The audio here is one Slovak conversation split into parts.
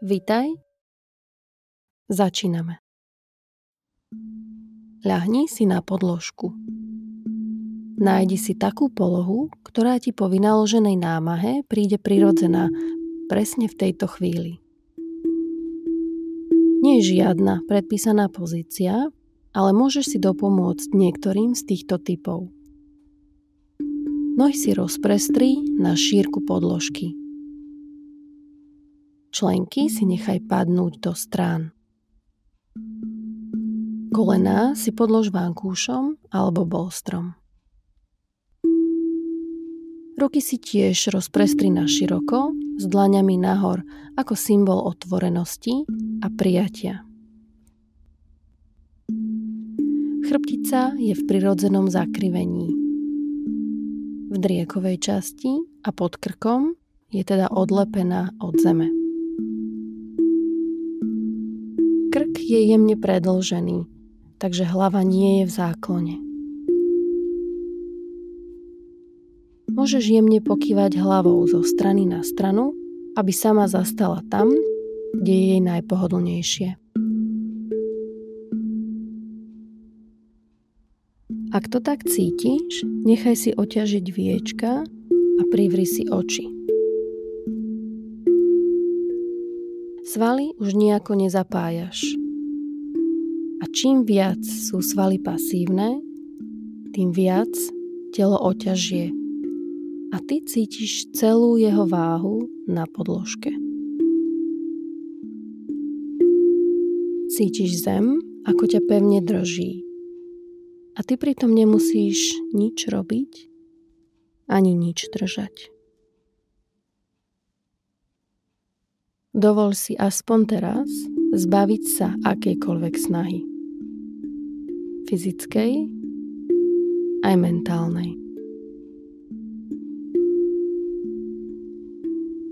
Vitaj. Začíname. Ľahni si na podložku. Nájdi si takú polohu, ktorá ti po vynaloženej námahe príde prirodzená presne v tejto chvíli. Nie je žiadna predpísaná pozícia, ale môžeš si dopomôcť niektorým z týchto typov. Nohy si rozprestri na šírku podložky. Členky si nechaj padnúť do strán. Kolená si podlož vankúšom alebo bolstrom. Ruky si tiež rozprestri na široko, s dlaňami nahor ako symbol otvorenosti a prijatia. Chrbtica je v prirodzenom zakrivení. V driekovej časti a pod krkom je teda odlepená od zeme. Je jemne predlžený, takže hlava nie je v záklone. Môžeš jemne pokývať hlavou zo strany na stranu, aby sama zastala tam, kde je jej najpohodlnejšie. Ak to tak cítiš, nechaj si oťažiť viečka a privri si oči. Svaly už nejako nezapájaš. A čím viac sú svaly pasívne, tým viac telo oťažie. A ty cítiš celú jeho váhu na podložke. Cítiš zem, ako ťa pevne drží. A ty pritom nemusíš nič robiť, ani nič držať. Dovol si aspoň teraz zbaviť sa akejkoľvek snahy. Fyzickej aj mentálnej.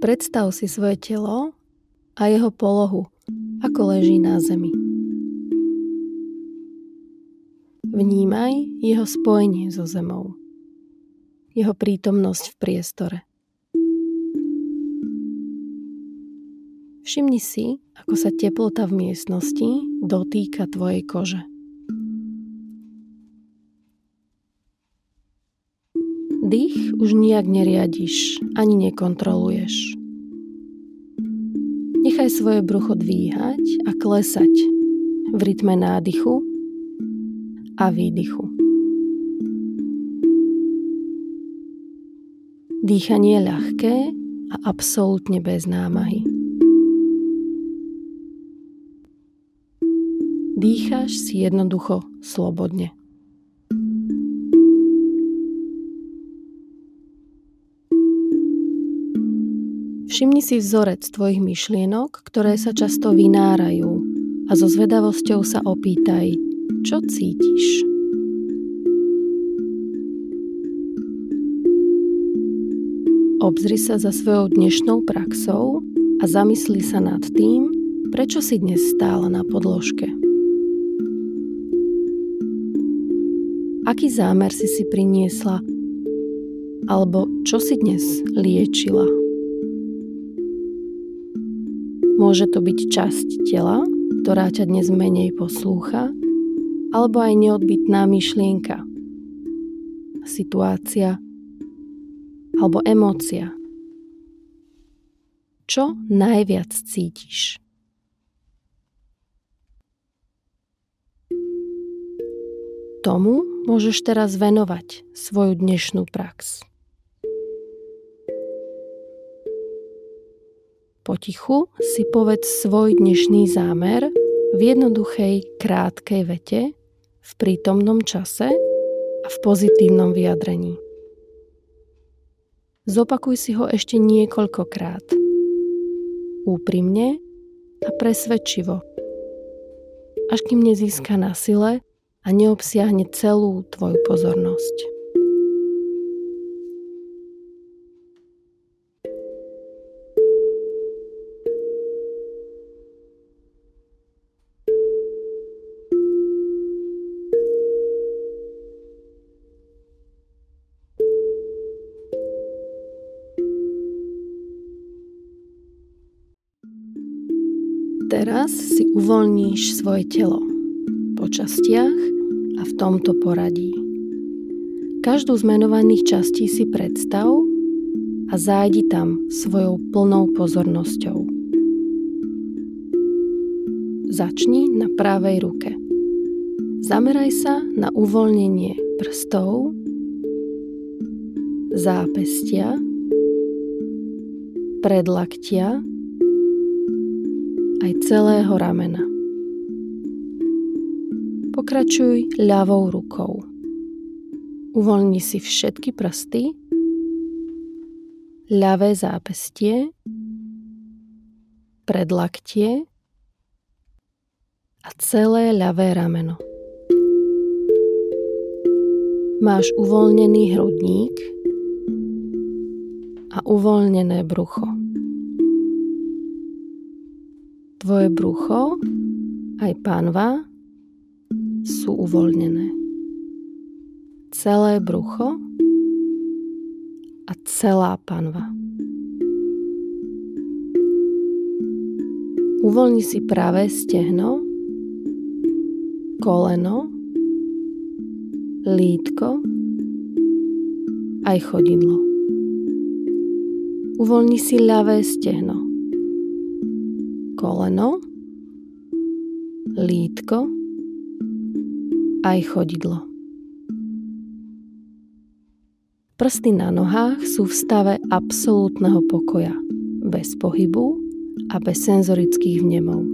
Predstav si svoje telo a jeho polohu, ako leží na zemi. Vnímaj jeho spojenie so zemou, jeho prítomnosť v priestore. Všimni si, ako sa teplota v miestnosti dotýka tvojej kože. Už nijak neriadiš ani nekontroluješ. Nechaj svoje brucho dvíhať a klesať v rytme nádychu a výdychu. Dýchanie ľahké a absolútne bez námahy. Dýcháš si jednoducho slobodne. Všimni si vzorec tvojich myšlienok, ktoré sa často vynárajú a so zvedavosťou sa opýtaj, čo cítiš. Obzri sa za svojou dnešnou praxou a zamysli sa nad tým, prečo si dnes stála na podložke. Aký zámer si si priniesla? Alebo čo si dnes liečila? Môže to byť časť tela, ktorá ťa dnes menej poslúcha, alebo aj neodbitná myšlienka, situácia alebo emócia. Čo najviac cítiš? Tomu môžeš teraz venovať svoju dnešnú prax. Potichu si povedz svoj dnešný zámer v jednoduchej, krátkej vete, v prítomnom čase a v pozitívnom vyjadrení. Zopakuj si ho ešte niekoľkokrát. Úprimne a presvedčivo. Až kým nezíska na sile a neobsiahne celú tvoju pozornosť. Teraz si uvoľníš svoje telo po častiach a v tomto poradí. Každú z menovaných častí si predstav a zájdi tam svojou plnou pozornosťou. Začni na pravej ruke. Zameraj sa na uvoľnenie prstov, zápestia, predlaktia aj celého ramena. Pokračuj ľavou rukou. Uvoľni si všetky prsty, ľavé zápestie, predlaktie a celé ľavé rameno. Máš uvoľnený hrudník a uvoľnené brucho. Tvoje brucho aj panva sú uvoľnené. Celé brucho a celá panva. Uvoľni si pravé stehno, koleno, lítko aj chodidlo. Uvoľni si ľavé stehno, koleno, lítko aj chodidlo. Prsty na nohách sú v stave absolútneho pokoja, bez pohybu a bez senzorických vnemov.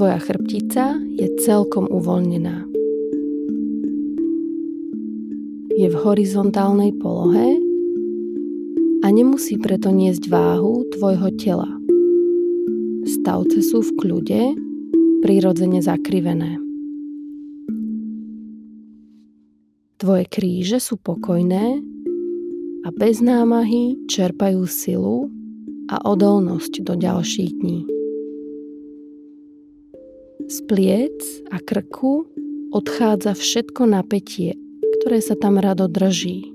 Tvoja chrbtica je celkom uvoľnená. Je v horizontálnej polohe nemusí preto niesť váhu tvojho tela. Stavce sú v kľude, prirodzene zakrivené. Tvoje kríže sú pokojné a bez námahy čerpajú silu a odolnosť do ďalších dní. Z pliec a krku odchádza všetko napätie, ktoré sa tam rado drží.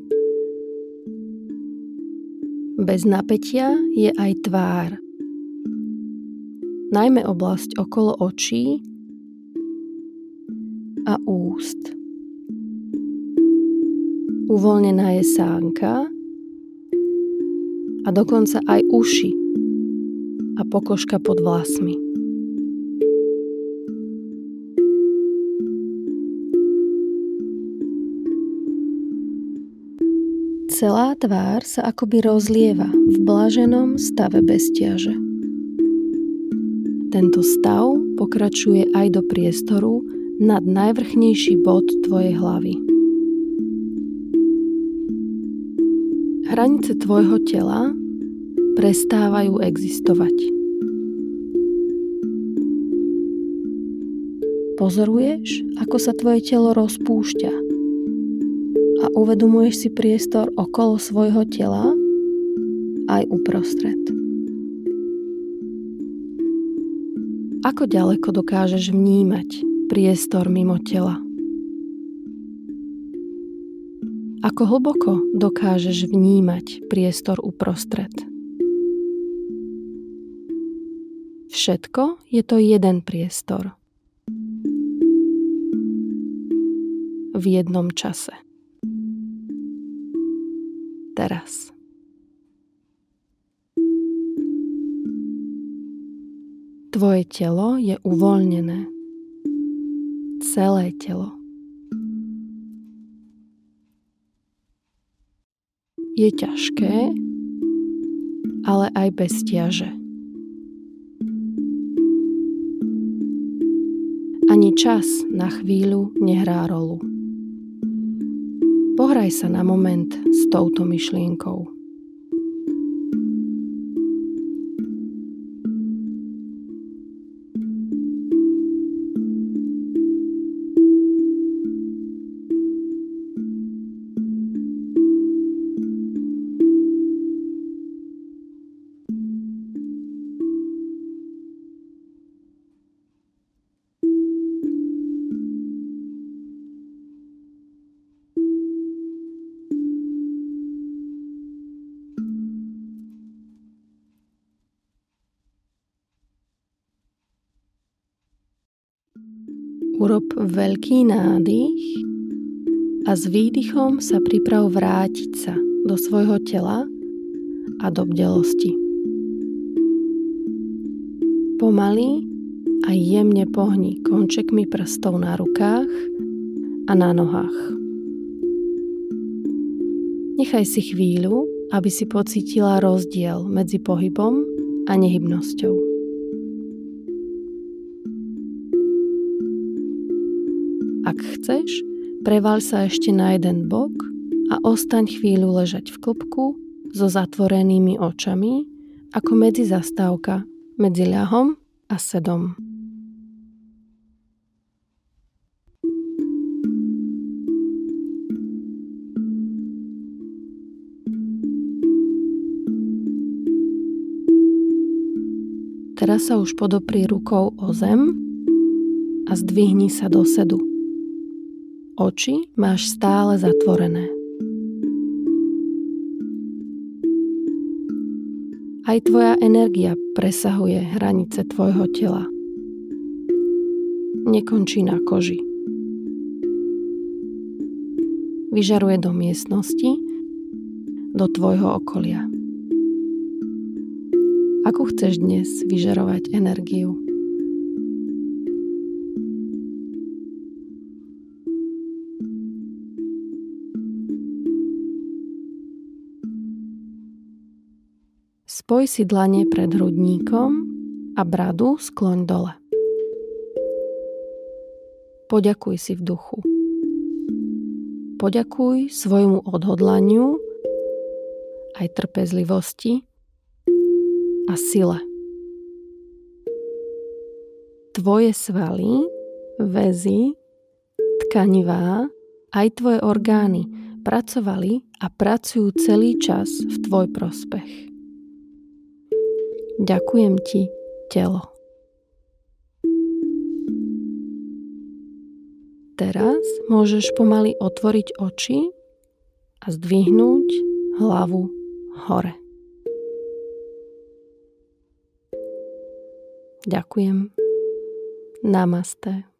Bez napätia je aj tvár. Najmä oblasť okolo očí a úst. Uvoľnená je sánka a dokonca aj uši a pokožka pod vlasmi. Celá tvár sa akoby rozlieva v blaženom stave bezťaže. Tento stav pokračuje aj do priestoru nad najvrchnejší bod tvojej hlavy. Hranice tvojho tela prestávajú existovať. Pozoruješ, ako sa tvoje telo rozpúšťa uvedomuješ si priestor okolo svojho tela aj uprostred. Ako ďaleko dokážeš vnímať priestor mimo tela? Ako hlboko dokážeš vnímať priestor uprostred? Všetko je to jeden priestor. V jednom čase Tvoje telo je uvoľnené. Celé telo. Je ťažké, ale aj bez ťaže. Ani čas na chvíľu nehrá rolu. Pohraj sa na moment s touto myšlienkou. Urob veľký nádych a s výdychom sa priprav vrátiť sa do svojho tela a do bdelosti. Pomaly a jemne pohni končekmi prstov na rukách a na nohách. Nechaj si chvíľu, aby si pocítila rozdiel medzi pohybom a nehybnosťou. Chceš, preval sa ešte na jeden bok a ostaň chvíľu ležať v klopku so zatvorenými očami ako medzi zastávka medzi ľahom a sedom. Teraz sa už podopri rukou o zem a zdvihni sa do sedu. Oči máš stále zatvorené. Aj tvoja energia presahuje hranice tvojho tela. Nekončí na koži. Vyžaruje do miestnosti, do tvojho okolia. Ako chceš dnes vyžarovať energiu? Spoj si dlane pred hrudníkom a bradu skloň dole. Poďakuj si v duchu. Poďakuj svojmu odhodlaniu aj trpezlivosti a sile. Tvoje svaly, väzy, tkanivá, aj tvoje orgány pracovali a pracujú celý čas v tvoj prospech. Ďakujem ti, telo. Teraz môžeš pomaly otvoriť oči a zdvihnúť hlavu hore. Ďakujem. Namaste.